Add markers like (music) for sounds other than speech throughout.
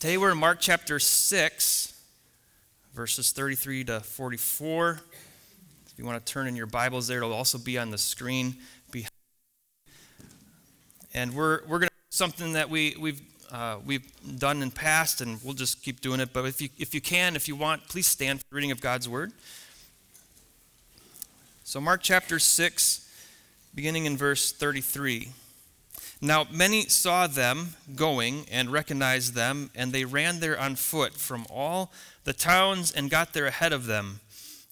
Today we're in Mark chapter 6, verses 33 to 44. If you want to turn in your Bibles there, it'll also be on the screen. Behind. And we're, we're going to something that we, we've, uh, we've done in past, and we'll just keep doing it. But if you, if you can, if you want, please stand for the reading of God's Word. So, Mark chapter 6, beginning in verse 33. Now many saw them going and recognized them, and they ran there on foot from all the towns and got there ahead of them.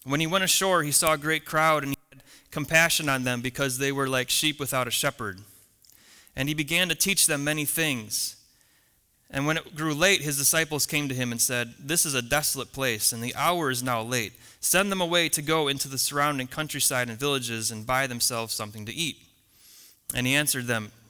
When he went ashore, he saw a great crowd, and he had compassion on them because they were like sheep without a shepherd. And he began to teach them many things. And when it grew late, his disciples came to him and said, This is a desolate place, and the hour is now late. Send them away to go into the surrounding countryside and villages and buy themselves something to eat. And he answered them,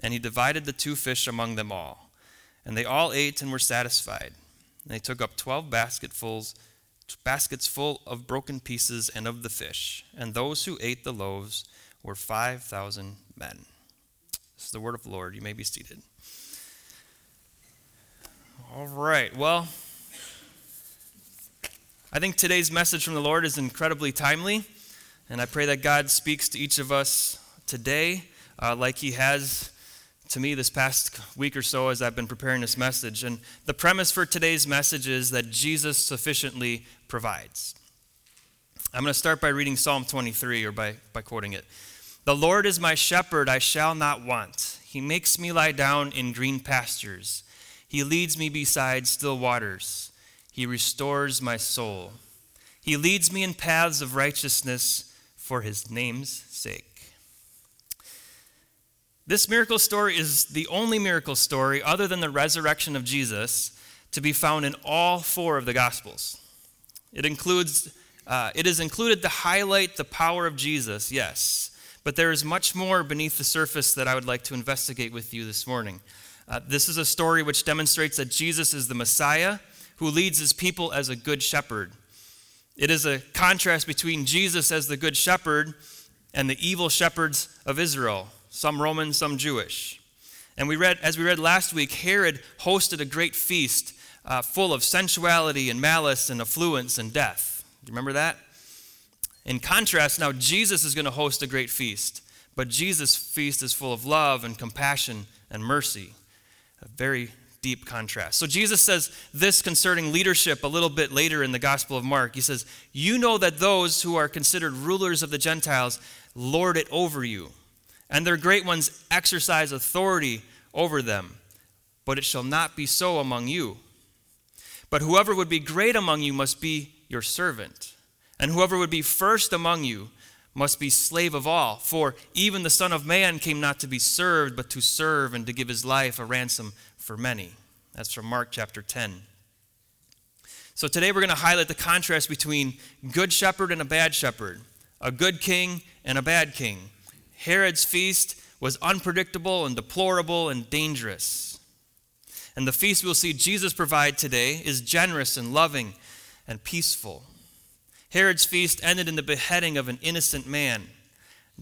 And he divided the two fish among them all. And they all ate and were satisfied. And they took up twelve basketfuls, baskets full of broken pieces and of the fish. And those who ate the loaves were 5,000 men. This is the word of the Lord. You may be seated. All right. Well, I think today's message from the Lord is incredibly timely. And I pray that God speaks to each of us today uh, like He has to me this past week or so as I've been preparing this message. And the premise for today's message is that Jesus sufficiently provides. I'm going to start by reading Psalm 23 or by, by quoting it. The Lord is my shepherd, I shall not want. He makes me lie down in green pastures. He leads me beside still waters. He restores my soul. He leads me in paths of righteousness for his name's sake. This miracle story is the only miracle story, other than the resurrection of Jesus, to be found in all four of the Gospels. It includes, uh, it is included to highlight the power of Jesus, yes, but there is much more beneath the surface that I would like to investigate with you this morning. Uh, this is a story which demonstrates that Jesus is the Messiah who leads his people as a good shepherd. It is a contrast between Jesus as the good shepherd and the evil shepherds of Israel some Roman, some Jewish. And we read, as we read last week, Herod hosted a great feast uh, full of sensuality and malice and affluence and death. Do you remember that? In contrast, now Jesus is going to host a great feast, but Jesus' feast is full of love and compassion and mercy. A very deep contrast. So Jesus says this concerning leadership a little bit later in the Gospel of Mark. He says, You know that those who are considered rulers of the Gentiles lord it over you and their great ones exercise authority over them. But it shall not be so among you. But whoever would be great among you must be your servant, and whoever would be first among you must be slave of all. For even the Son of Man came not to be served, but to serve and to give his life a ransom for many. That's from Mark chapter 10. So today we're going to highlight the contrast between good shepherd and a bad shepherd, a good king and a bad king, Herod's feast was unpredictable and deplorable and dangerous. And the feast we'll see Jesus provide today is generous and loving and peaceful. Herod's feast ended in the beheading of an innocent man.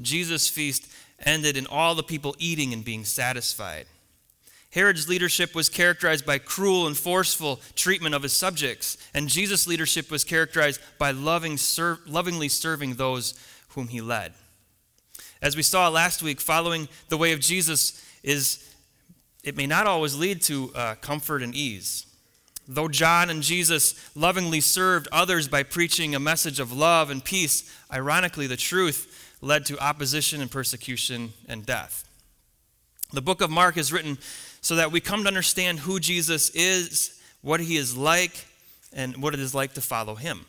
Jesus' feast ended in all the people eating and being satisfied. Herod's leadership was characterized by cruel and forceful treatment of his subjects, and Jesus' leadership was characterized by loving, ser- lovingly serving those whom he led. As we saw last week, following the way of Jesus is it may not always lead to uh, comfort and ease. Though John and Jesus lovingly served others by preaching a message of love and peace, ironically, the truth led to opposition and persecution and death. The book of Mark is written so that we come to understand who Jesus is, what he is like, and what it is like to follow him.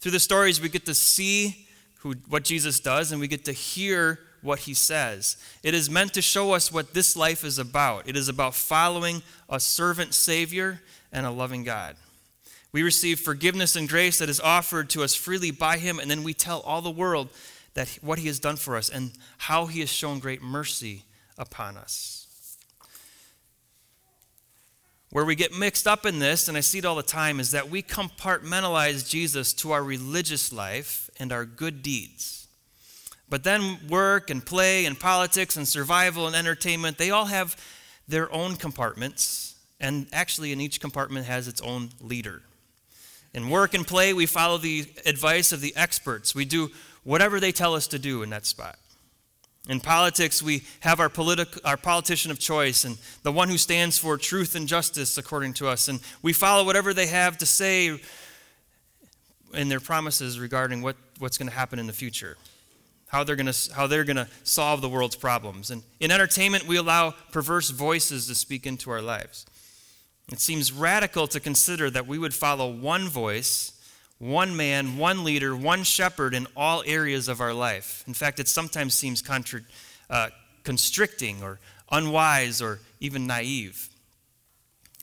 Through the stories, we get to see who, what Jesus does, and we get to hear what he says. It is meant to show us what this life is about. It is about following a servant Savior and a loving God. We receive forgiveness and grace that is offered to us freely by him, and then we tell all the world that what he has done for us and how he has shown great mercy upon us. Where we get mixed up in this, and I see it all the time, is that we compartmentalize Jesus to our religious life and our good deeds. But then work and play and politics and survival and entertainment, they all have their own compartments, and actually, in each compartment has its own leader. In work and play, we follow the advice of the experts. We do whatever they tell us to do in that spot. In politics, we have our, politi- our politician of choice and the one who stands for truth and justice, according to us. And we follow whatever they have to say in their promises regarding what, what's going to happen in the future, how they're going to how they're going to solve the world's problems. And in entertainment, we allow perverse voices to speak into our lives. It seems radical to consider that we would follow one voice one man, one leader, one shepherd in all areas of our life. In fact, it sometimes seems contra- uh, constricting or unwise or even naive.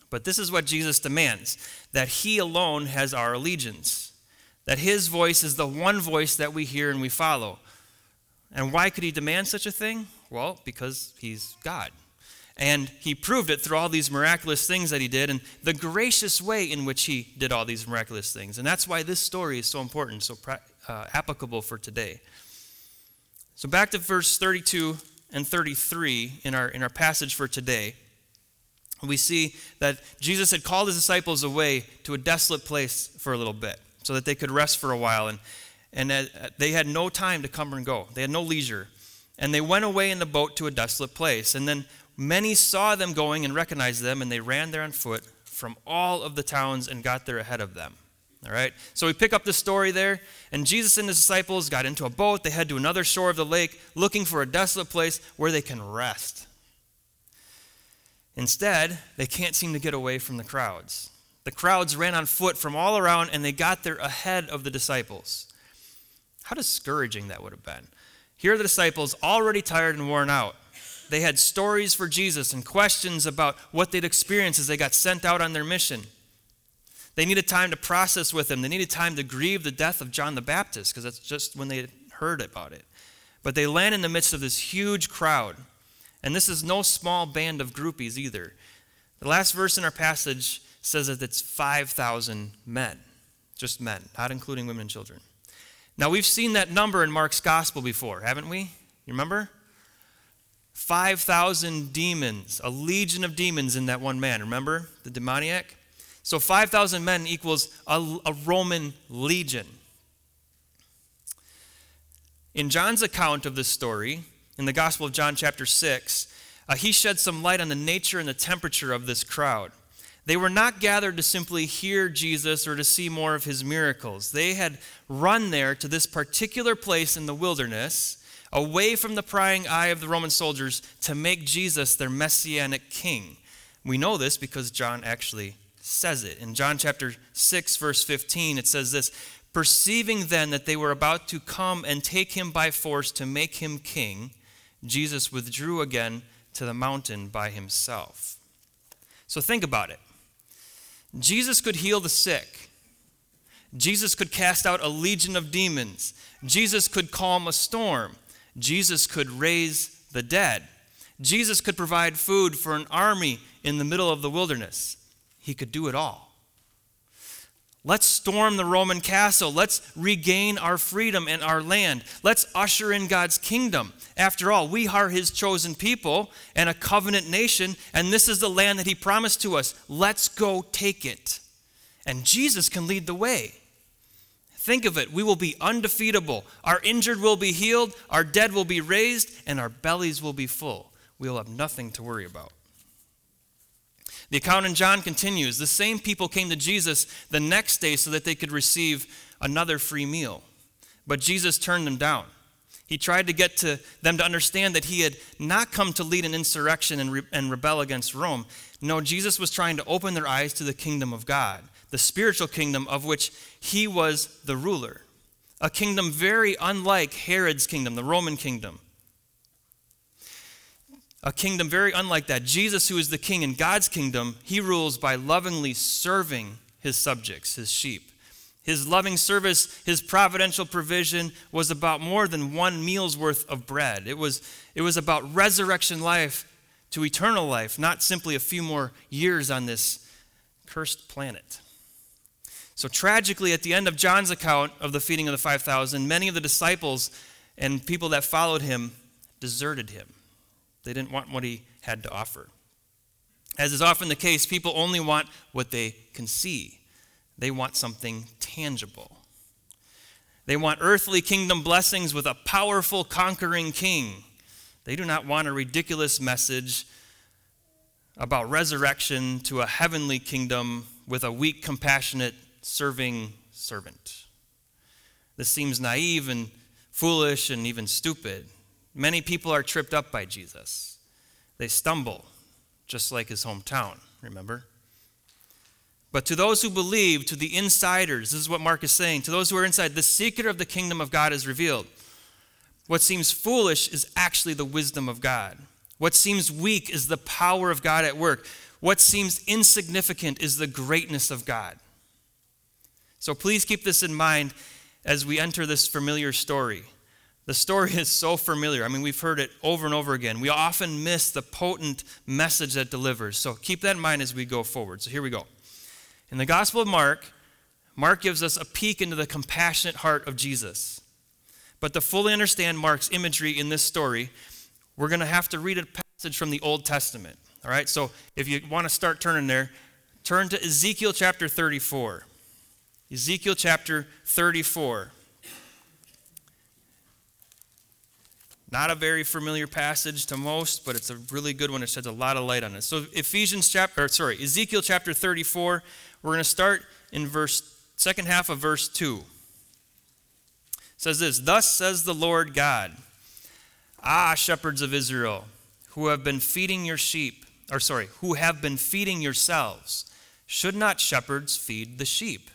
But this is what Jesus demands that He alone has our allegiance, that His voice is the one voice that we hear and we follow. And why could He demand such a thing? Well, because He's God. And he proved it through all these miraculous things that he did and the gracious way in which he did all these miraculous things. And that's why this story is so important, so uh, applicable for today. So back to verse 32 and 33 in our, in our passage for today. We see that Jesus had called his disciples away to a desolate place for a little bit so that they could rest for a while. And, and uh, they had no time to come and go, they had no leisure. And they went away in the boat to a desolate place. And then Many saw them going and recognized them, and they ran there on foot from all of the towns and got there ahead of them. All right? So we pick up the story there, and Jesus and his disciples got into a boat. They head to another shore of the lake, looking for a desolate place where they can rest. Instead, they can't seem to get away from the crowds. The crowds ran on foot from all around, and they got there ahead of the disciples. How discouraging that would have been. Here are the disciples, already tired and worn out. They had stories for Jesus and questions about what they'd experienced as they got sent out on their mission. They needed time to process with him. They needed time to grieve the death of John the Baptist because that's just when they heard about it. But they land in the midst of this huge crowd. And this is no small band of groupies either. The last verse in our passage says that it's 5,000 men, just men, not including women and children. Now, we've seen that number in Mark's gospel before, haven't we? You remember? 5,000 demons, a legion of demons in that one man. Remember the demoniac? So 5,000 men equals a, a, Roman legion. In John's account of this story, in the Gospel of John, chapter 6, uh, he sheds some light on the nature and the temperature of this crowd. They were not gathered to simply hear Jesus or to see more of his miracles. They had run there to this particular place in the wilderness away from the prying eye of the Roman soldiers to make Jesus their messianic king. We know this because John actually says it. In John chapter 6, verse 15, it says this Perceiving then that they were about to come and take him by force to make him king, Jesus withdrew again to the mountain by himself. So think about it. Jesus could heal the sick. Jesus could cast out a legion of demons. Jesus could calm a storm. Jesus could raise the dead. Jesus could provide food for an army in the middle of the wilderness. He could do it all. Let's storm the Roman castle. Let's regain our freedom and our land. Let's usher in God's kingdom. After all, we are His chosen people and a covenant nation, and this is the land that He promised to us. Let's go take it. And Jesus can lead the way. Think of it. We will be undefeatable. Our injured will be healed, our dead will be raised, and our bellies will be full. We will have nothing to worry about. The account in John continues the same people came to Jesus the next day so that they could receive another free meal. But Jesus turned them down. He tried to get to them to understand that he had not come to lead an insurrection and, re- and rebel against Rome. No, Jesus was trying to open their eyes to the kingdom of God the spiritual kingdom of which he was the ruler. A kingdom very unlike Herod's kingdom, the Roman kingdom. A kingdom very unlike that. Jesus, who is the king in God's kingdom, he rules by lovingly serving his subjects, his sheep. His loving service, his providential provision was about more than one meal's worth of bread. It was, it was about resurrection life to eternal life, not simply a few more years on this cursed planet. So, tragically, at the end of John's account of the feeding of the 5,000, many of the disciples and people that followed him deserted him. They didn't want what he had to offer. As is often the case, people only want what they can see, they want something tangible. They want earthly kingdom blessings with a powerful, conquering king. They do not want a ridiculous message about resurrection to a heavenly kingdom with a weak, compassionate, serving servant. This seems naive and foolish and even stupid. Many people are tripped up by Jesus. They stumble, just like his hometown, remember? But to those who believe, to the insiders, this is what Mark is saying, to those who are inside, the secret of the kingdom of God is revealed. What seems foolish is actually the wisdom of God. What seems weak is the power of God at work. What seems insignificant is the greatness of God. So please keep this in mind as we enter this familiar story. The story is so familiar. I mean, we've heard it over and over again. We often miss the potent message that delivers. So keep that in mind as we go forward. So here we go. In the Gospel of Mark, Mark gives us a peek into the compassionate heart of Jesus. But to fully understand Mark's imagery in this story, we're going to have to read a passage from the Old Testament. All right, so if you want to start turning there, turn to Ezekiel chapter 34. Ezekiel chapter 34. Not a very familiar passage to most, but it's a really good one. It sheds a lot of light on it. So Ephesians chapter, or sorry, Ezekiel chapter 34. We're going to start in verse second half of verse 2. It says this, "Thus says the Lord God: Ah, shepherds of Israel, who have been feeding your sheep, or sorry, who have been feeding yourselves, should not shepherds feed the sheep?"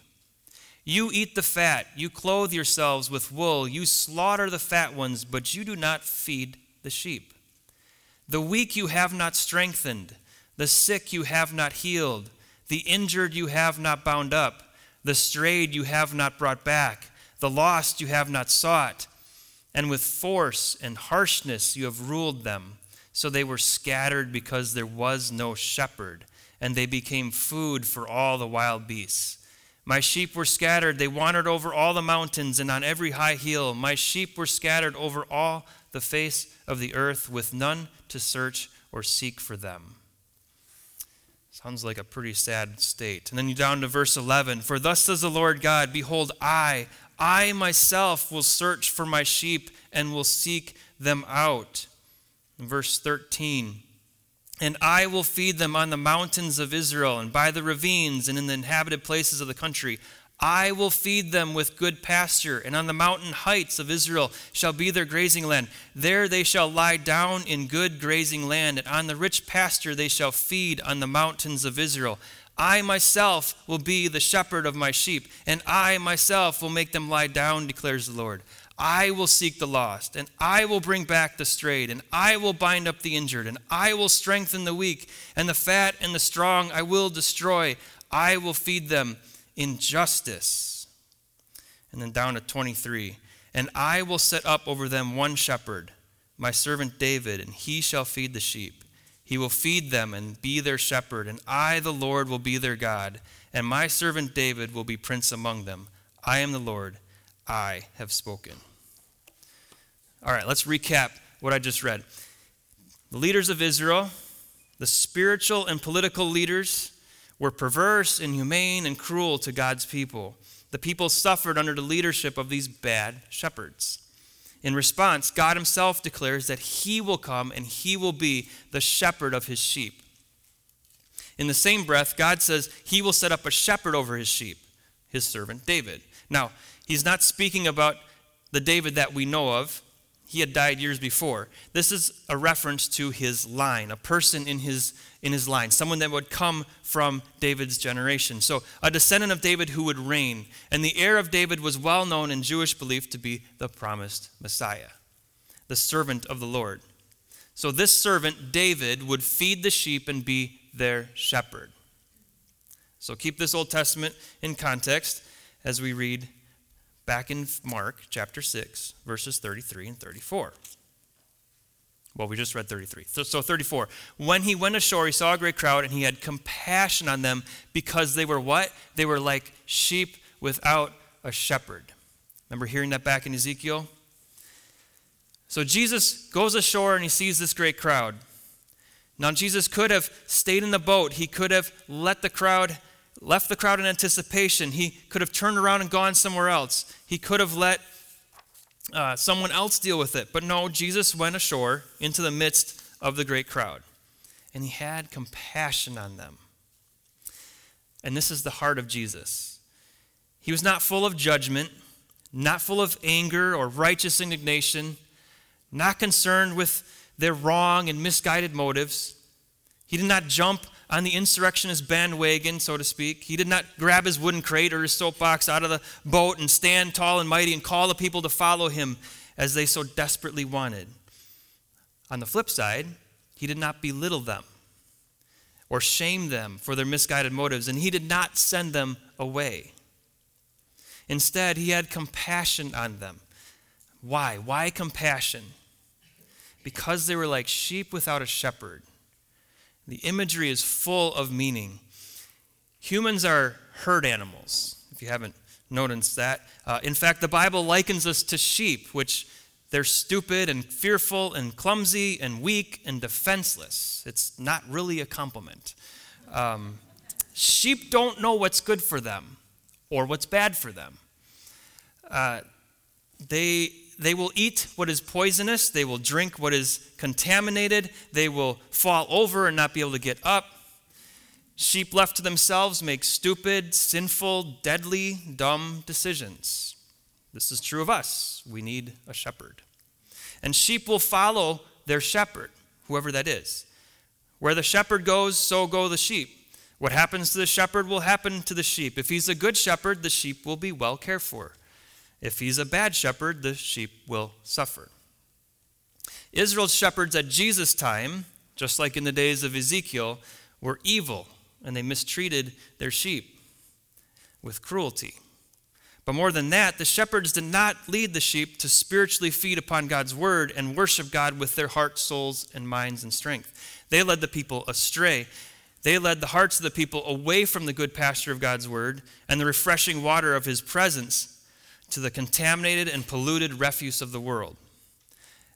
You eat the fat, you clothe yourselves with wool, you slaughter the fat ones, but you do not feed the sheep. The weak you have not strengthened, the sick you have not healed, the injured you have not bound up, the strayed you have not brought back, the lost you have not sought. And with force and harshness you have ruled them. So they were scattered because there was no shepherd, and they became food for all the wild beasts. My sheep were scattered. They wandered over all the mountains and on every high hill. My sheep were scattered over all the face of the earth, with none to search or seek for them. Sounds like a pretty sad state. And then you down to verse 11 For thus says the Lord God, Behold, I, I myself will search for my sheep and will seek them out. In verse 13, and I will feed them on the mountains of Israel and by the ravines and in the inhabited places of the country. I will feed them with good pasture, and on the mountain heights of Israel shall be their grazing land. There they shall lie down in good grazing land, and on the rich pasture they shall feed on the mountains of Israel. I myself will be the shepherd of my sheep, and I myself will make them lie down, declares the Lord. I will seek the lost, and I will bring back the strayed, and I will bind up the injured, and I will strengthen the weak, and the fat and the strong I will destroy. I will feed them in justice. And then down to 23. And I will set up over them one shepherd, my servant David, and he shall feed the sheep. He will feed them and be their shepherd, and I, the Lord, will be their God, and my servant David will be prince among them. I am the Lord I have spoken. All right, let's recap what I just read. The leaders of Israel, the spiritual and political leaders, were perverse, inhumane, and cruel to God's people. The people suffered under the leadership of these bad shepherds. In response, God Himself declares that He will come and He will be the shepherd of His sheep. In the same breath, God says He will set up a shepherd over His sheep, His servant David. Now, He's not speaking about the David that we know of. He had died years before. This is a reference to his line, a person in his, in his line, someone that would come from David's generation. So, a descendant of David who would reign. And the heir of David was well known in Jewish belief to be the promised Messiah, the servant of the Lord. So this servant, David, would feed the sheep and be their shepherd. So keep this Old Testament in context as we read back in Mark chapter 6, verses 33 and 34. Well, we just read 33. So, so 34. When he went ashore, he saw a great crowd, and he had compassion on them because they were what? They were like sheep without a shepherd. Remember hearing that back in Ezekiel? So Jesus goes ashore and he sees this great crowd. Now, Jesus could have stayed in the boat. He could have let the crowd, left the crowd in anticipation. He could have turned around and gone somewhere else. He could have let uh, someone else deal with it. But no, Jesus went ashore into the midst of the great crowd. And he had compassion on them. And this is the heart of Jesus. He was not full of judgment, not full of anger or righteous indignation, not concerned with their wrong and misguided motives. He did not jump on the insurrectionist bandwagon, so to speak. He did not grab his wooden crate or his soapbox out of the boat and stand tall and mighty and call the people to follow him as they so desperately wanted. On the flip side, he did not belittle them or shame them for their misguided motives, and he did not send them away. Instead, he had compassion on them. Why? Why compassion? Because they were like sheep without a shepherd. The imagery is full of meaning. Humans are herd animals, if you haven't noticed that. Uh, in fact, the Bible likens us to sheep, which they're stupid and fearful and clumsy and weak and defenseless. It's not really a compliment. Um, sheep don't know what's good for them or what's bad for them. Uh, they they will eat what is poisonous, they will drink what is contaminated, they will fall over and not be able to get up. Sheep left to themselves make stupid, sinful, deadly, dumb decisions. This is true of us. We need a shepherd. And sheep will follow their shepherd, whoever that is. Where the shepherd goes, so go the sheep. What happens to the shepherd will happen to the sheep. If he's a good shepherd, the sheep will be well cared for. If he's a bad shepherd, the sheep will suffer. Israel's shepherds at Jesus' time, just like in the days of Ezekiel, were evil and they mistreated their sheep with cruelty. But more than that, the shepherds did not lead the sheep to spiritually feed upon God's word and worship God with their hearts, souls, and minds and strength. They led the people astray. They led the hearts of the people away from the good pasture of God's word and the refreshing water of his presence to the contaminated and polluted refuse of the world.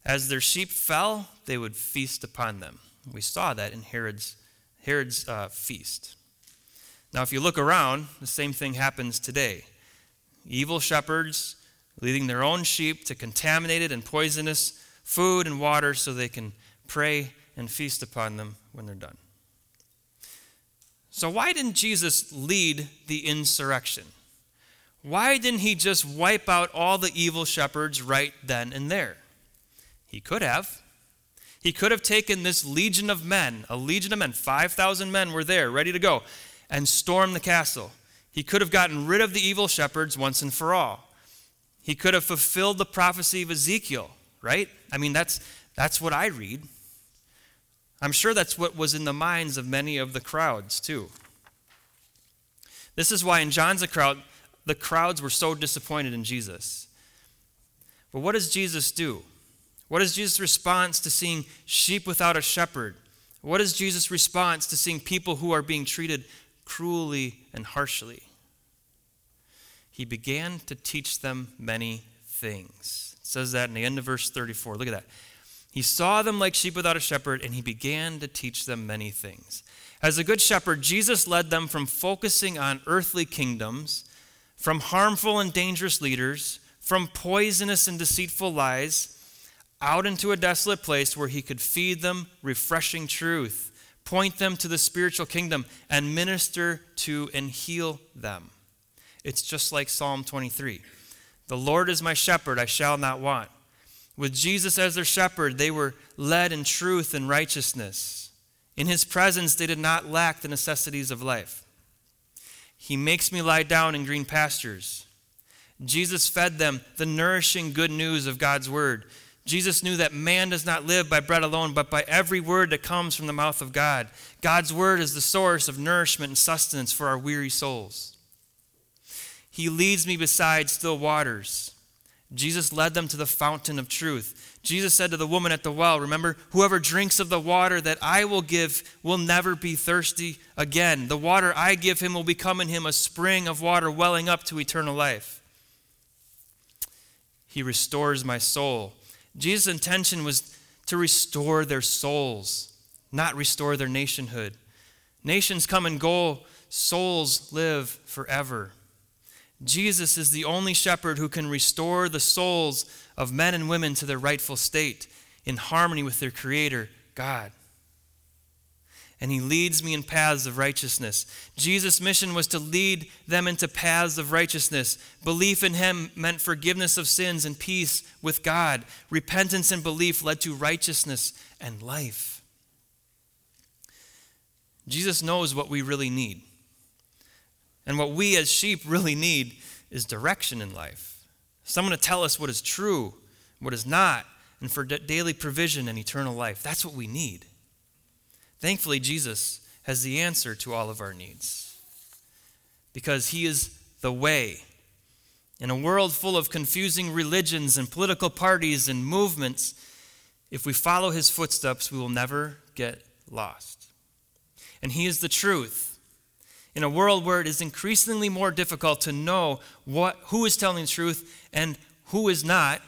As their sheep fell, they would feast upon them. We saw that in Herod's, Herod's uh, feast. Now, if you look around, the same thing happens today. Evil shepherds leading their own sheep to contaminated and poisonous food and water so they can prey and feast upon them when they're done. So, why didn't Jesus lead the insurrection? Why didn't he just wipe out all the evil shepherds right then and there? He could have. He could have taken this legion of men, a legion of men, 5,000 men were there, ready to go, and stormed the castle. He could have gotten rid of the evil shepherds once and for all. He could have fulfilled the prophecy of Ezekiel, right? I mean, that's, that's what I read. I'm sure that's what was in the minds of many of the crowds, too. This is why in John's account, the crowds were so disappointed in Jesus. But what does Jesus do? What is Jesus' response to seeing sheep without a shepherd? What is Jesus' response to seeing people who are being treated cruelly and harshly? He began to teach them many things. It says that in the end of verse 34. Look at that. He saw them like sheep without a shepherd, and he began to teach them many things. As a good shepherd, Jesus led them from focusing on earthly kingdoms from harmful and dangerous leaders, from poisonous and deceitful lies, out into a desolate place where he could feed them refreshing truth, point them to the spiritual kingdom, and minister to and heal them. It's just like Psalm 23. The Lord is my shepherd, I shall not want. With Jesus as their shepherd, they were led in truth and righteousness. In his presence, they did not lack the necessities of life. He makes me lie down in green pastures. Jesus fed them the nourishing good news of God's word. Jesus knew that man does not live by bread alone, but by every word that comes from the mouth of God. God's word is the source of nourishment and sustenance for our weary souls. He leads me beside still waters. Jesus led them to the fountain of truth. Jesus said to the woman at the well, Remember, whoever drinks of the water that I will give will never be thirsty again. The water I give him will become in him a spring of water welling up to eternal life. He restores my soul. Jesus' intention was to restore their souls, not restore their nationhood. Nations come and go, souls live forever. Jesus is the only shepherd who can restore the souls of men and women to their rightful state in harmony with their Creator, God. And He leads me in paths of righteousness. Jesus' mission was to lead them into paths of righteousness. Belief in Him meant forgiveness of sins and peace with God. Repentance and belief led to righteousness and life. Jesus knows what we really need. And what we as sheep really need is direction in life. Someone to tell us what is true, what is not, and for daily provision and eternal life. That's what we need. Thankfully, Jesus has the answer to all of our needs because he is the way. In a world full of confusing religions and political parties and movements, if we follow his footsteps, we will never get lost. And he is the truth in a world where it is increasingly more difficult to know what, who is telling the truth and who is not,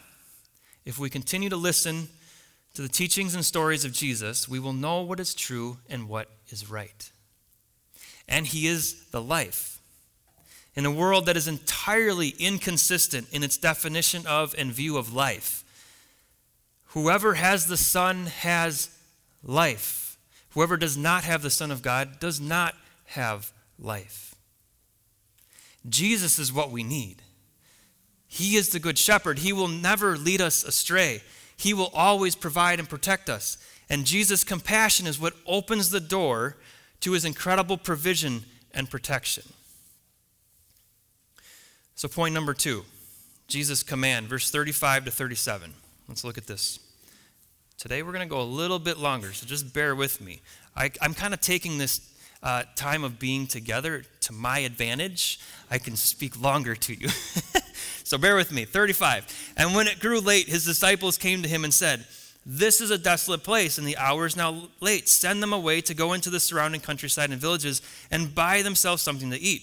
if we continue to listen to the teachings and stories of Jesus, we will know what is true and what is right. And He is the life. In a world that is entirely inconsistent in its definition of and view of life, whoever has the Son has life. Whoever does not have the Son of God does not have life. Jesus is what we need. He is the good shepherd. He will never lead us astray. He will always provide and protect us. And Jesus' compassion is what opens the door to his incredible provision and protection. So, point number two Jesus' command, verse 35 to 37. Let's look at this. Today we're going to go a little bit longer, so just bear with me. I, am kind of taking this uh, time of being together to my advantage, I can speak longer to you. (laughs) so bear with me. 35. And when it grew late, his disciples came to him and said, This is a desolate place, and the hour is now late. Send them away to go into the surrounding countryside and villages and buy themselves something to eat.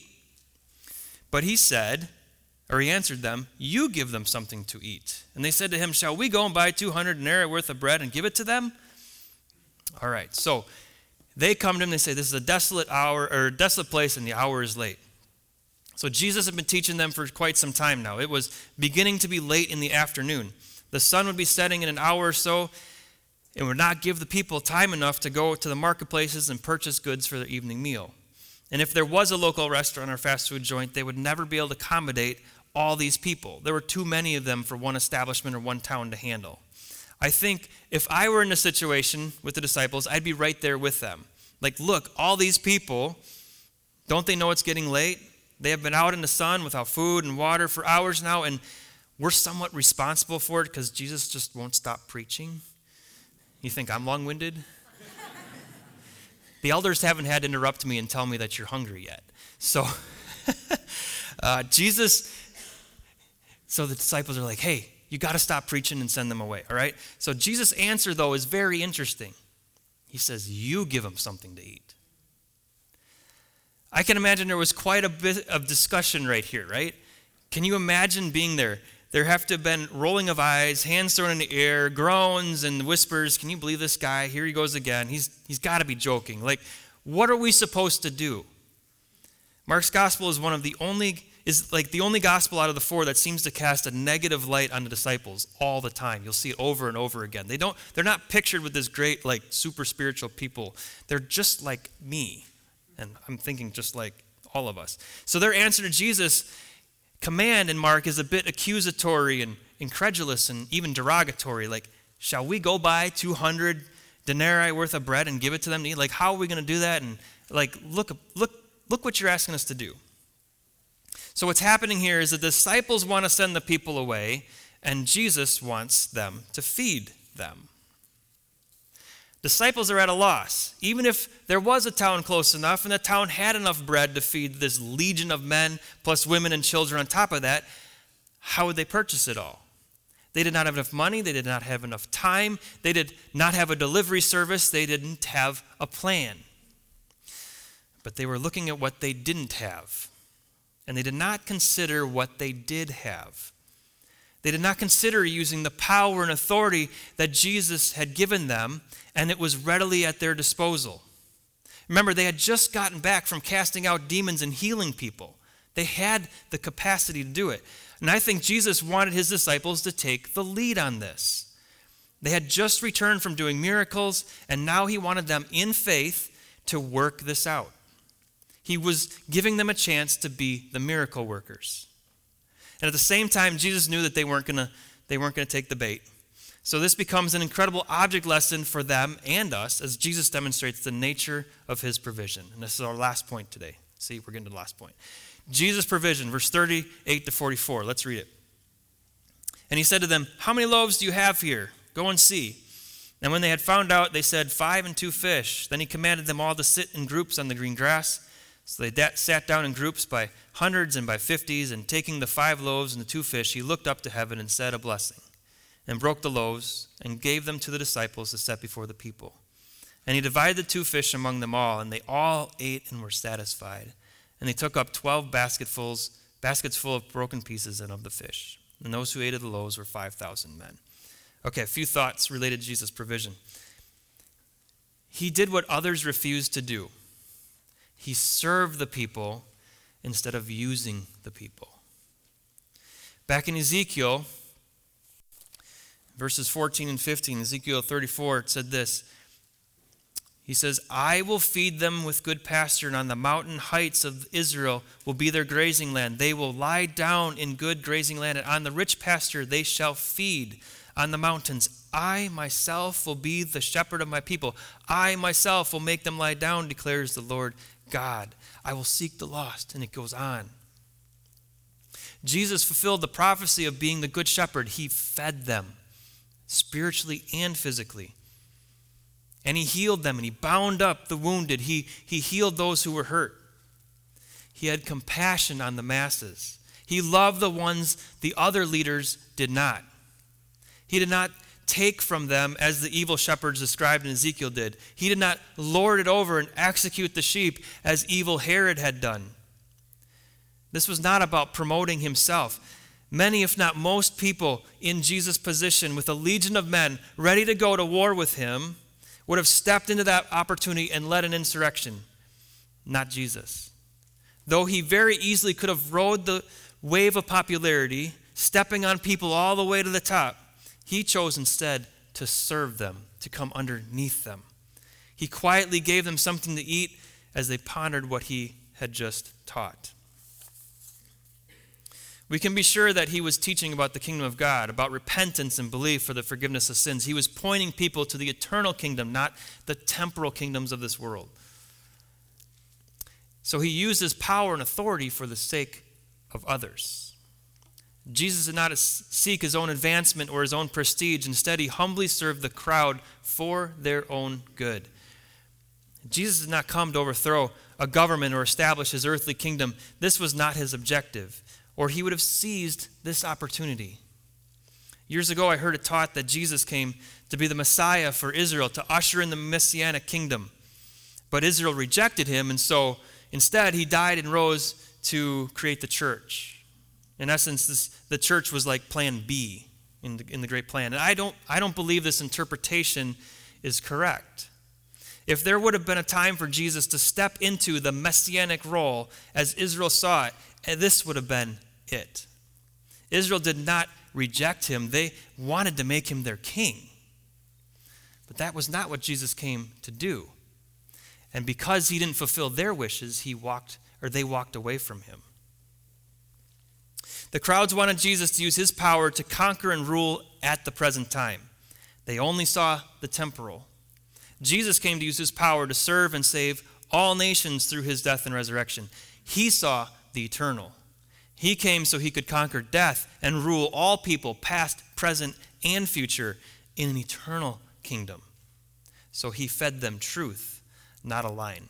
But he said, or he answered them, You give them something to eat. And they said to him, Shall we go and buy 200 denarii worth of bread and give it to them? All right, so they come to him, and they say, This is a desolate hour or desolate place, and the hour is late. So Jesus had been teaching them for quite some time now. It was beginning to be late in the afternoon. The sun would be setting in an hour or so. and would not give the people time enough to go to the marketplaces and purchase goods for their evening meal. And if there was a local restaurant or fast food joint, they would never be able to accommodate all these people. There were too many of them for one establishment or one town to handle. I think if I were in a situation with the disciples, I'd be right there with them. Like, look, all these people, don't they know it's getting late? They have been out in the sun without food and water for hours now, and we're somewhat responsible for it because Jesus just won't stop preaching. You think I'm long winded? the elders haven't had to interrupt me and tell me that you're hungry yet. So, (laughs) uh, Jesus, so the disciples are like, hey, you got to stop preaching and send them away, all right? So Jesus' answer, though, is very interesting. He says, You give them something to eat. I can imagine there was quite a bit of discussion right here, right? Can you imagine being there? There have to have been rolling of eyes, hands thrown in the air, groans and whispers. Can you believe this guy? Here he goes again. He's, he's got to be joking. Like, what are we supposed to do? Mark's gospel is one of the only is like the only gospel out of the four that seems to cast a negative light on the disciples all the time. You'll see it over and over again. They don't they're not pictured with this great like super spiritual people. They're just like me. And I'm thinking just like all of us. So their answer to Jesus command in Mark is a bit accusatory and incredulous and even derogatory like shall we go buy 200 denarii worth of bread and give it to them to eat? Like how are we going to do that and like look look look what you're asking us to do. So, what's happening here is the disciples want to send the people away, and Jesus wants them to feed them. Disciples are at a loss. Even if there was a town close enough and the town had enough bread to feed this legion of men, plus women and children on top of that, how would they purchase it all? They did not have enough money. They did not have enough time. They did not have a delivery service. They didn't have a plan. But they were looking at what they didn't have. And they did not consider what they did have. They did not consider using the power and authority that Jesus had given them, and it was readily at their disposal. Remember, they had just gotten back from casting out demons and healing people. They had the capacity to do it. And I think Jesus wanted his disciples to take the lead on this. They had just returned from doing miracles, and now he wanted them in faith to work this out. He was giving them a chance to be the miracle workers. And at the same time, Jesus knew that they weren't going to take the bait. So this becomes an incredible object lesson for them and us as Jesus demonstrates the nature of his provision. And this is our last point today. See, we're getting to the last point. Jesus' provision, verse 38 to 44. Let's read it. And he said to them, How many loaves do you have here? Go and see. And when they had found out, they said, Five and two fish. Then he commanded them all to sit in groups on the green grass. So they sat down in groups by hundreds and by fifties, and taking the five loaves and the two fish, he looked up to heaven and said a blessing, and broke the loaves, and gave them to the disciples to set before the people. And he divided the two fish among them all, and they all ate and were satisfied. And they took up twelve basketfuls, baskets full of broken pieces and of the fish. And those who ate of the loaves were 5,000 men. Okay, a few thoughts related to Jesus' provision. He did what others refused to do. He served the people instead of using the people. Back in Ezekiel, verses 14 and 15, Ezekiel 34, it said this he says, I will feed them with good pasture, and on the mountain heights of Israel will be their grazing land. They will lie down in good grazing land, and on the rich pasture they shall feed. On the mountains, I myself will be the shepherd of my people. I myself will make them lie down, declares the Lord God. I will seek the lost. And it goes on. Jesus fulfilled the prophecy of being the good shepherd. He fed them spiritually and physically. And he healed them and he bound up the wounded. He, he healed those who were hurt. He had compassion on the masses. He loved the ones the other leaders did not. He did not take from them as the evil shepherds described in Ezekiel did. He did not lord it over and execute the sheep as evil Herod had done. This was not about promoting himself. Many, if not most people in Jesus' position, with a legion of men ready to go to war with him, would have stepped into that opportunity and led an insurrection, not Jesus. Though he very easily could have rode the wave of popularity, stepping on people all the way to the top, he chose instead to serve them, to come underneath them. He quietly gave them something to eat as they pondered what he had just taught. We can be sure that he was teaching about the kingdom of God, about repentance and belief for the forgiveness of sins. He was pointing people to the eternal kingdom, not the temporal kingdoms of this world. So he used his power and authority for the sake of others. Jesus did not seek his own advancement or his own prestige. Instead, he humbly served the crowd for their own good. Jesus did not come to overthrow a government or establish his earthly kingdom. This was not his objective or he would have seized this opportunity. Years ago, I heard it taught that Jesus came to be the Messiah for Israel, to usher in the messianic kingdom. But Israel rejected him, and so instead, he died and rose to create the church. In essence, this, the church was like plan B in the, in the great plan. And I don't, I don't believe this interpretation is correct. If there would have been a time for Jesus to step into the messianic role as Israel saw it, eh, this would have been it. Israel did not reject him, they wanted to make him their king. But that was not what Jesus came to do. And because he didn't fulfill their wishes, he walked or they walked away from him. The crowds wanted Jesus to use his power to conquer and rule at the present time. They only saw the temporal. Jesus came to use his power to serve and save all nations through his death and resurrection. He saw the eternal. He came so he could conquer death and rule all people, past, present, and future, in an eternal kingdom. So he fed them truth, not a line.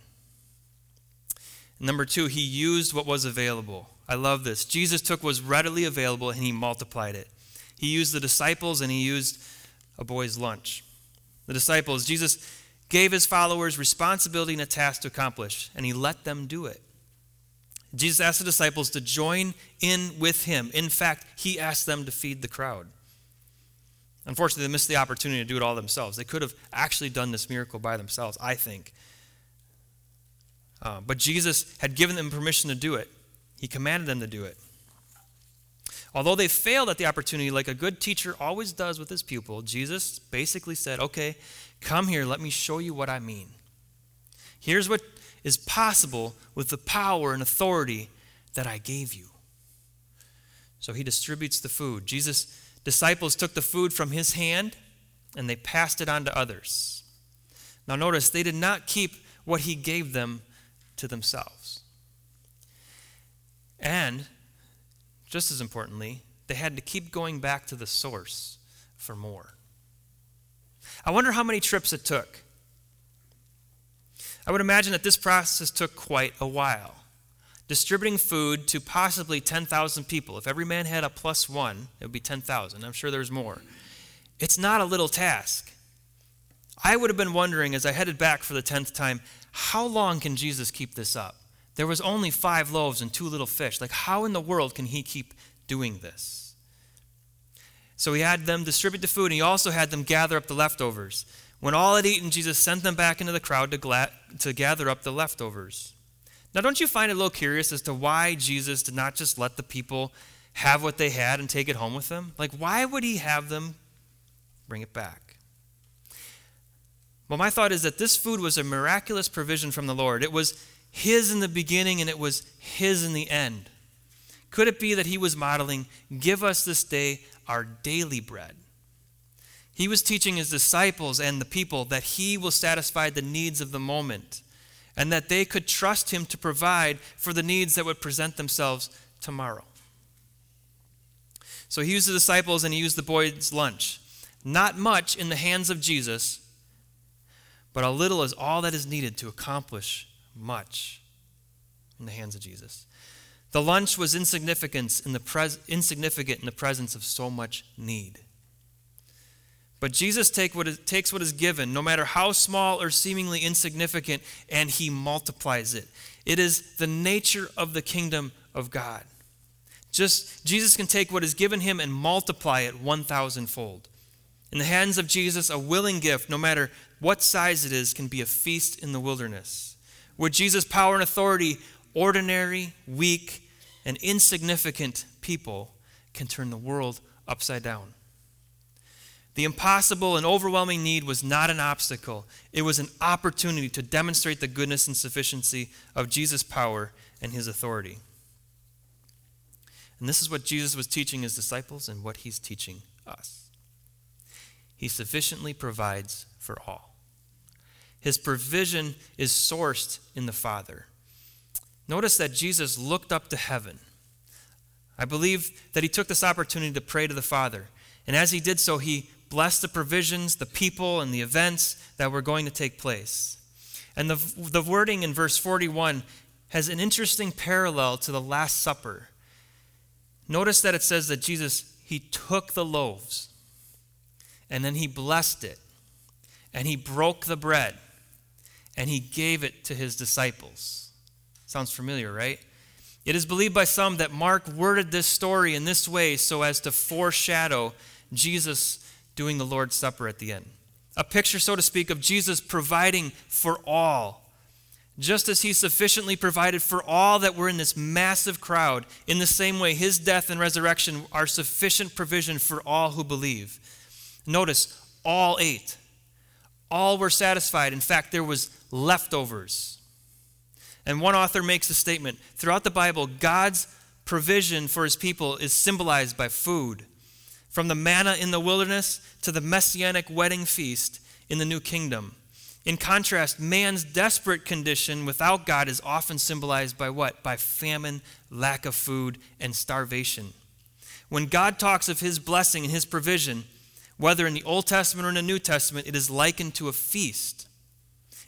Number two, he used what was available. I love this. Jesus took what was readily available and he multiplied it. He used the disciples and he used a boy's lunch. The disciples, Jesus gave his followers responsibility and a task to accomplish, and he let them do it. Jesus asked the disciples to join in with him. In fact, he asked them to feed the crowd. Unfortunately, they missed the opportunity to do it all themselves. They could have actually done this miracle by themselves, I think. Uh, but Jesus had given them permission to do it, He commanded them to do it. Although they failed at the opportunity, like a good teacher always does with his pupil, Jesus basically said, Okay, come here, let me show you what I mean. Here's what is possible with the power and authority that I gave you. So he distributes the food. Jesus' disciples took the food from his hand and they passed it on to others. Now, notice they did not keep what he gave them to themselves. And, just as importantly, they had to keep going back to the source for more. I wonder how many trips it took I would imagine that this process took quite a while. Distributing food to possibly 10,000 people. If every man had a plus one, it would be 10,000. I'm sure there's more. It's not a little task. I would have been wondering as I headed back for the 10th time, how long can Jesus keep this up? There was only five loaves and two little fish. Like, how in the world can he keep doing this? So he had them distribute the food, and he also had them gather up the leftovers. When all had eaten, Jesus sent them back into the crowd to, gla- to gather up the leftovers. Now, don't you find it a little curious as to why Jesus did not just let the people have what they had and take it home with them? Like, why would he have them bring it back? Well, my thought is that this food was a miraculous provision from the Lord. It was his in the beginning and it was his in the end. Could it be that he was modeling, Give us this day our daily bread? He was teaching his disciples and the people that he will satisfy the needs of the moment and that they could trust him to provide for the needs that would present themselves tomorrow. So he used the disciples and he used the boy's lunch. Not much in the hands of Jesus, but a little is all that is needed to accomplish much in the hands of Jesus. The lunch was insignificant in the, pres- insignificant in the presence of so much need. But Jesus take what is, takes what is given, no matter how small or seemingly insignificant, and he multiplies it. It is the nature of the kingdom of God. Just Jesus can take what is given him and multiply it 1,000 fold. In the hands of Jesus, a willing gift, no matter what size it is, can be a feast in the wilderness. With Jesus' power and authority, ordinary, weak, and insignificant people can turn the world upside down. The impossible and overwhelming need was not an obstacle, it was an opportunity to demonstrate the goodness and sufficiency of Jesus' power and his authority. And this is what Jesus was teaching his disciples and what he's teaching us. He sufficiently provides for all. His provision is sourced in the Father. Notice that Jesus looked up to heaven. I believe that he took this opportunity to pray to the Father. And as he did so, he blessed the provisions, the people, and the events that were going to take place. And the, the wording in verse 41 has an interesting parallel to the Last Supper. Notice that it says that Jesus, he took the loaves and then he blessed it and he broke the bread and he gave it to his disciples. Sounds familiar, right? It is believed by some that Mark worded this story in this way so as to foreshadow Jesus doing the Lord's Supper at the end. A picture, so to speak, of Jesus providing for all. Just as he sufficiently provided for all that were in this massive crowd, in the same way, his death and resurrection are sufficient provision for all who believe. Notice, all ate. All were satisfied. In fact, there was leftovers. And one author makes a statement throughout the Bible, God's provision for his people is symbolized by food. From the manna in the wilderness to the messianic wedding feast in the new kingdom. In contrast, man's desperate condition without God is often symbolized by what? By famine, lack of food, and starvation. When God talks of his blessing and his provision, whether in the Old Testament or in the New Testament, it is likened to a feast.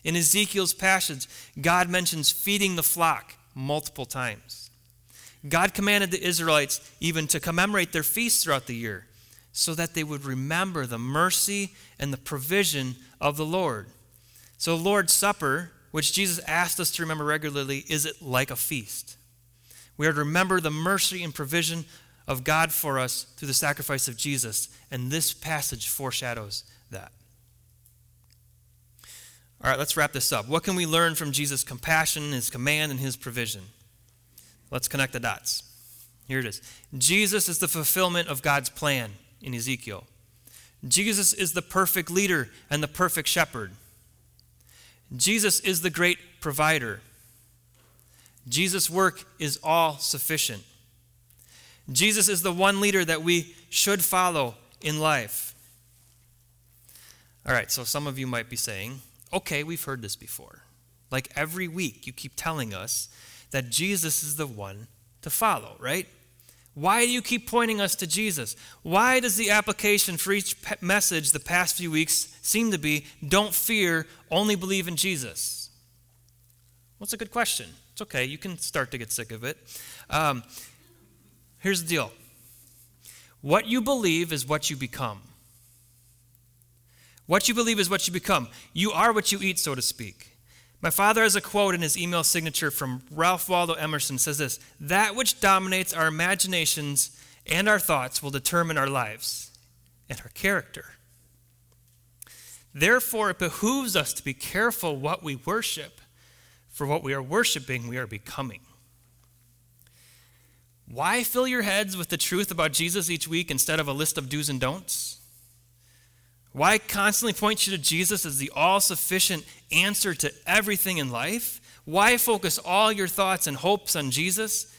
In Ezekiel's passage, God mentions feeding the flock multiple times. God commanded the Israelites even to commemorate their feasts throughout the year so that they would remember the mercy and the provision of the Lord. So, Lord's Supper, which Jesus asked us to remember regularly, is it like a feast? We are to remember the mercy and provision of God for us through the sacrifice of Jesus, and this passage foreshadows that. All right, let's wrap this up. What can we learn from Jesus' compassion, his command, and his provision? Let's connect the dots. Here it is Jesus is the fulfillment of God's plan in Ezekiel. Jesus is the perfect leader and the perfect shepherd. Jesus is the great provider. Jesus' work is all sufficient. Jesus is the one leader that we should follow in life. All right, so some of you might be saying, okay, we've heard this before. Like every week, you keep telling us that Jesus is the one to follow, right? Why do you keep pointing us to Jesus? Why does the application for each message the past few weeks seem to be don't fear, only believe in Jesus? Well, it's a good question. It's okay. You can start to get sick of it. Um, here's the deal what you believe is what you become. What you believe is what you become. You are what you eat, so to speak. My father has a quote in his email signature from Ralph Waldo Emerson says this, "That which dominates our imaginations and our thoughts will determine our lives and our character." Therefore, it behooves us to be careful what we worship, for what we are worshiping, we are becoming. Why fill your heads with the truth about Jesus each week instead of a list of do's and don'ts? Why constantly point you to Jesus as the all sufficient answer to everything in life? Why focus all your thoughts and hopes on Jesus?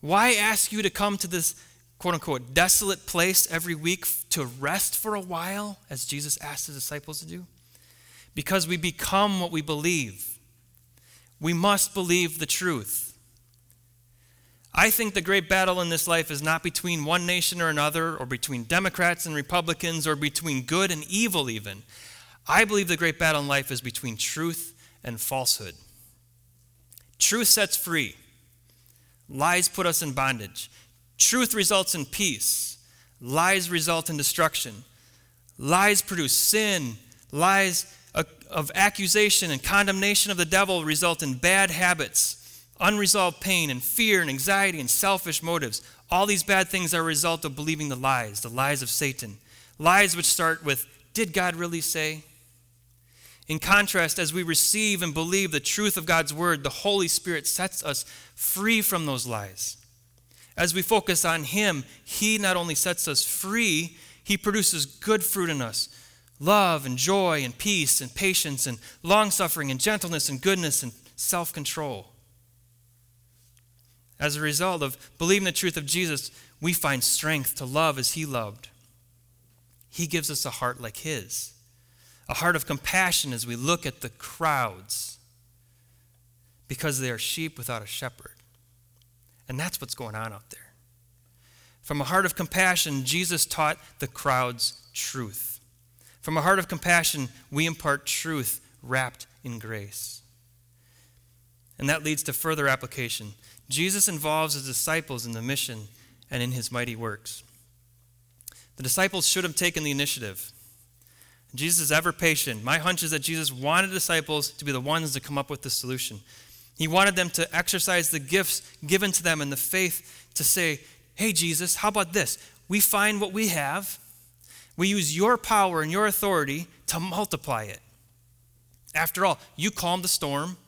Why ask you to come to this quote unquote desolate place every week to rest for a while, as Jesus asked his disciples to do? Because we become what we believe. We must believe the truth. I think the great battle in this life is not between one nation or another, or between Democrats and Republicans, or between good and evil, even. I believe the great battle in life is between truth and falsehood. Truth sets free, lies put us in bondage. Truth results in peace, lies result in destruction. Lies produce sin, lies uh, of accusation and condemnation of the devil result in bad habits unresolved pain and fear and anxiety and selfish motives. All these bad things are a result of believing the lies, the lies of Satan. Lies which start with, Did God really say? In contrast, as we receive and believe the truth of God's word, the Holy Spirit sets us free from those lies. As we focus on Him, He not only sets us free, He produces good fruit in us love and joy and peace and patience and long suffering and gentleness and goodness and self control. As a result of believing the truth of Jesus, we find strength to love as He loved. He gives us a heart like His, a heart of compassion as we look at the crowds because they are sheep without a shepherd. And that's what's going on out there. From a heart of compassion, Jesus taught the crowds truth. From a heart of compassion, we impart truth wrapped in grace. And that leads to further application. Jesus involves his disciples in the mission and in his mighty works. The disciples should have taken the initiative. Jesus is ever patient. My hunch is that Jesus wanted disciples to be the ones to come up with the solution. He wanted them to exercise the gifts given to them and the faith to say, Hey, Jesus, how about this? We find what we have, we use your power and your authority to multiply it. After all, you calmed the storm,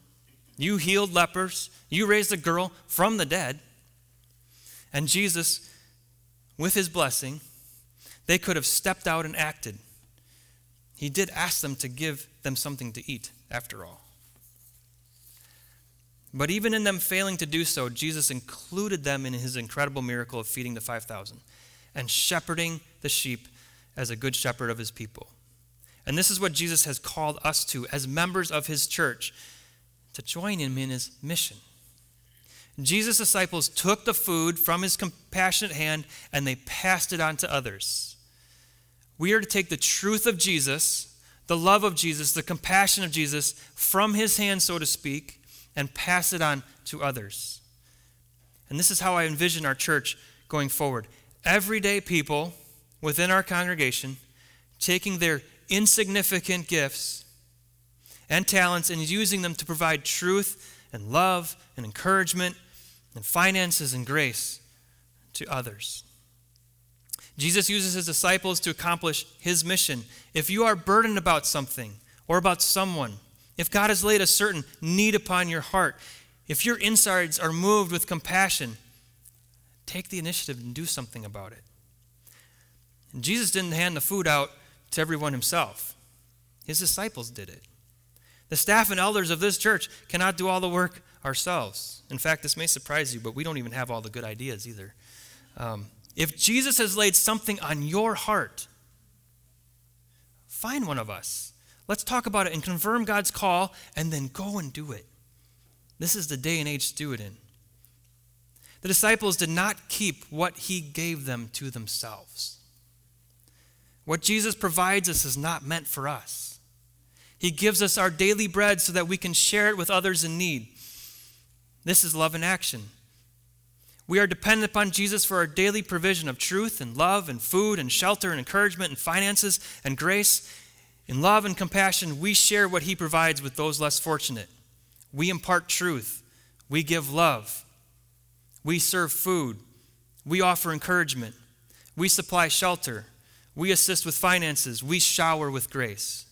you healed lepers. You raised a girl from the dead. And Jesus, with his blessing, they could have stepped out and acted. He did ask them to give them something to eat, after all. But even in them failing to do so, Jesus included them in his incredible miracle of feeding the 5,000 and shepherding the sheep as a good shepherd of his people. And this is what Jesus has called us to as members of his church to join him in his mission. Jesus' disciples took the food from his compassionate hand and they passed it on to others. We are to take the truth of Jesus, the love of Jesus, the compassion of Jesus from his hand, so to speak, and pass it on to others. And this is how I envision our church going forward. Everyday people within our congregation taking their insignificant gifts and talents and using them to provide truth and love and encouragement and finances and grace to others. Jesus uses his disciples to accomplish his mission. If you are burdened about something or about someone, if God has laid a certain need upon your heart, if your insides are moved with compassion, take the initiative and do something about it. And Jesus didn't hand the food out to everyone himself, his disciples did it. The staff and elders of this church cannot do all the work ourselves. In fact, this may surprise you, but we don't even have all the good ideas either. Um, if Jesus has laid something on your heart, find one of us. Let's talk about it and confirm God's call and then go and do it. This is the day and age to do it in. The disciples did not keep what he gave them to themselves. What Jesus provides us is not meant for us. He gives us our daily bread so that we can share it with others in need. This is love in action. We are dependent upon Jesus for our daily provision of truth and love and food and shelter and encouragement and finances and grace. In love and compassion, we share what He provides with those less fortunate. We impart truth. We give love. We serve food. We offer encouragement. We supply shelter. We assist with finances. We shower with grace.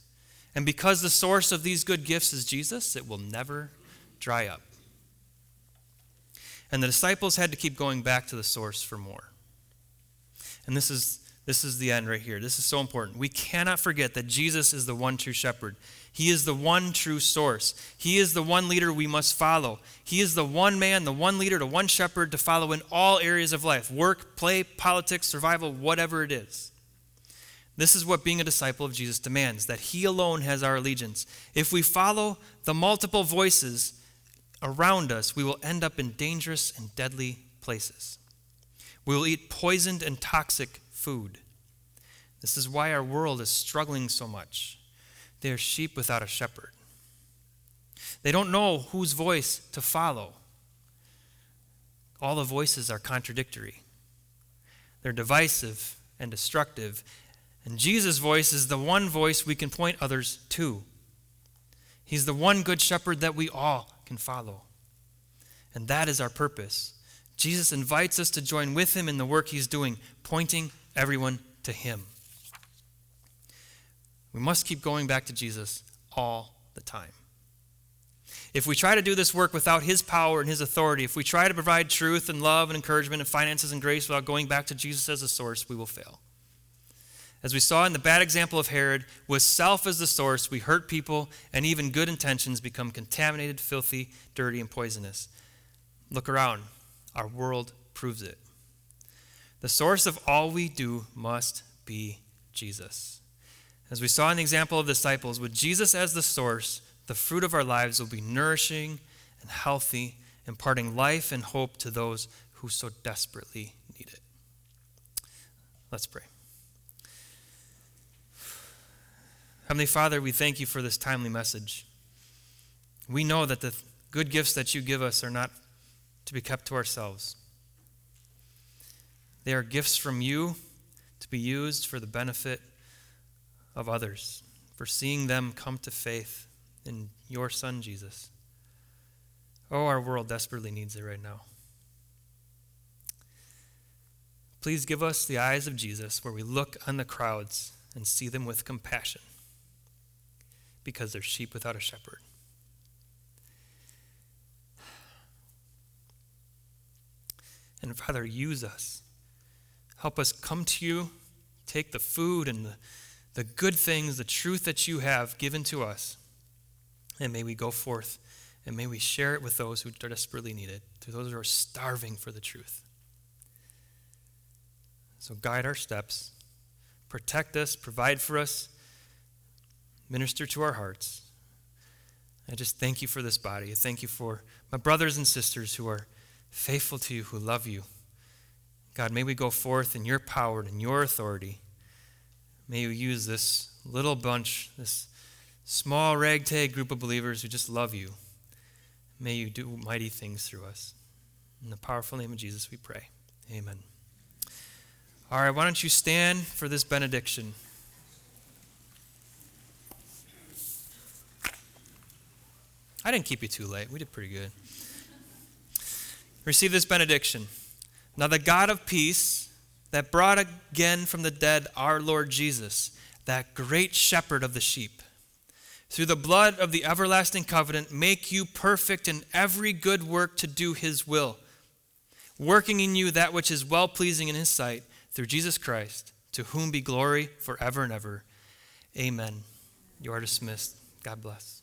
And because the source of these good gifts is Jesus, it will never dry up. And the disciples had to keep going back to the source for more. And this is, this is the end right here. This is so important. We cannot forget that Jesus is the one true shepherd. He is the one true source. He is the one leader we must follow. He is the one man, the one leader, the one shepherd to follow in all areas of life work, play, politics, survival, whatever it is. This is what being a disciple of Jesus demands that He alone has our allegiance. If we follow the multiple voices around us, we will end up in dangerous and deadly places. We will eat poisoned and toxic food. This is why our world is struggling so much. They are sheep without a shepherd. They don't know whose voice to follow. All the voices are contradictory, they're divisive and destructive. And Jesus' voice is the one voice we can point others to. He's the one good shepherd that we all can follow. And that is our purpose. Jesus invites us to join with him in the work he's doing, pointing everyone to him. We must keep going back to Jesus all the time. If we try to do this work without his power and his authority, if we try to provide truth and love and encouragement and finances and grace without going back to Jesus as a source, we will fail. As we saw in the bad example of Herod, with self as the source, we hurt people, and even good intentions become contaminated, filthy, dirty, and poisonous. Look around. Our world proves it. The source of all we do must be Jesus. As we saw in the example of the disciples, with Jesus as the source, the fruit of our lives will be nourishing and healthy, imparting life and hope to those who so desperately need it. Let's pray. Heavenly Father, we thank you for this timely message. We know that the good gifts that you give us are not to be kept to ourselves. They are gifts from you to be used for the benefit of others, for seeing them come to faith in your Son, Jesus. Oh, our world desperately needs it right now. Please give us the eyes of Jesus where we look on the crowds and see them with compassion because they're sheep without a shepherd. And Father, use us. Help us come to you, take the food and the, the good things, the truth that you have given to us, and may we go forth and may we share it with those who desperately need it, to those who are starving for the truth. So guide our steps, protect us, provide for us, Minister to our hearts. I just thank you for this body. I thank you for my brothers and sisters who are faithful to you, who love you. God, may we go forth in your power and in your authority. May you use this little bunch, this small ragtag group of believers who just love you. May you do mighty things through us. In the powerful name of Jesus, we pray. Amen. All right, why don't you stand for this benediction? I didn't keep you too late. We did pretty good. Receive this benediction. Now, the God of peace that brought again from the dead our Lord Jesus, that great shepherd of the sheep, through the blood of the everlasting covenant, make you perfect in every good work to do his will, working in you that which is well pleasing in his sight, through Jesus Christ, to whom be glory forever and ever. Amen. You are dismissed. God bless.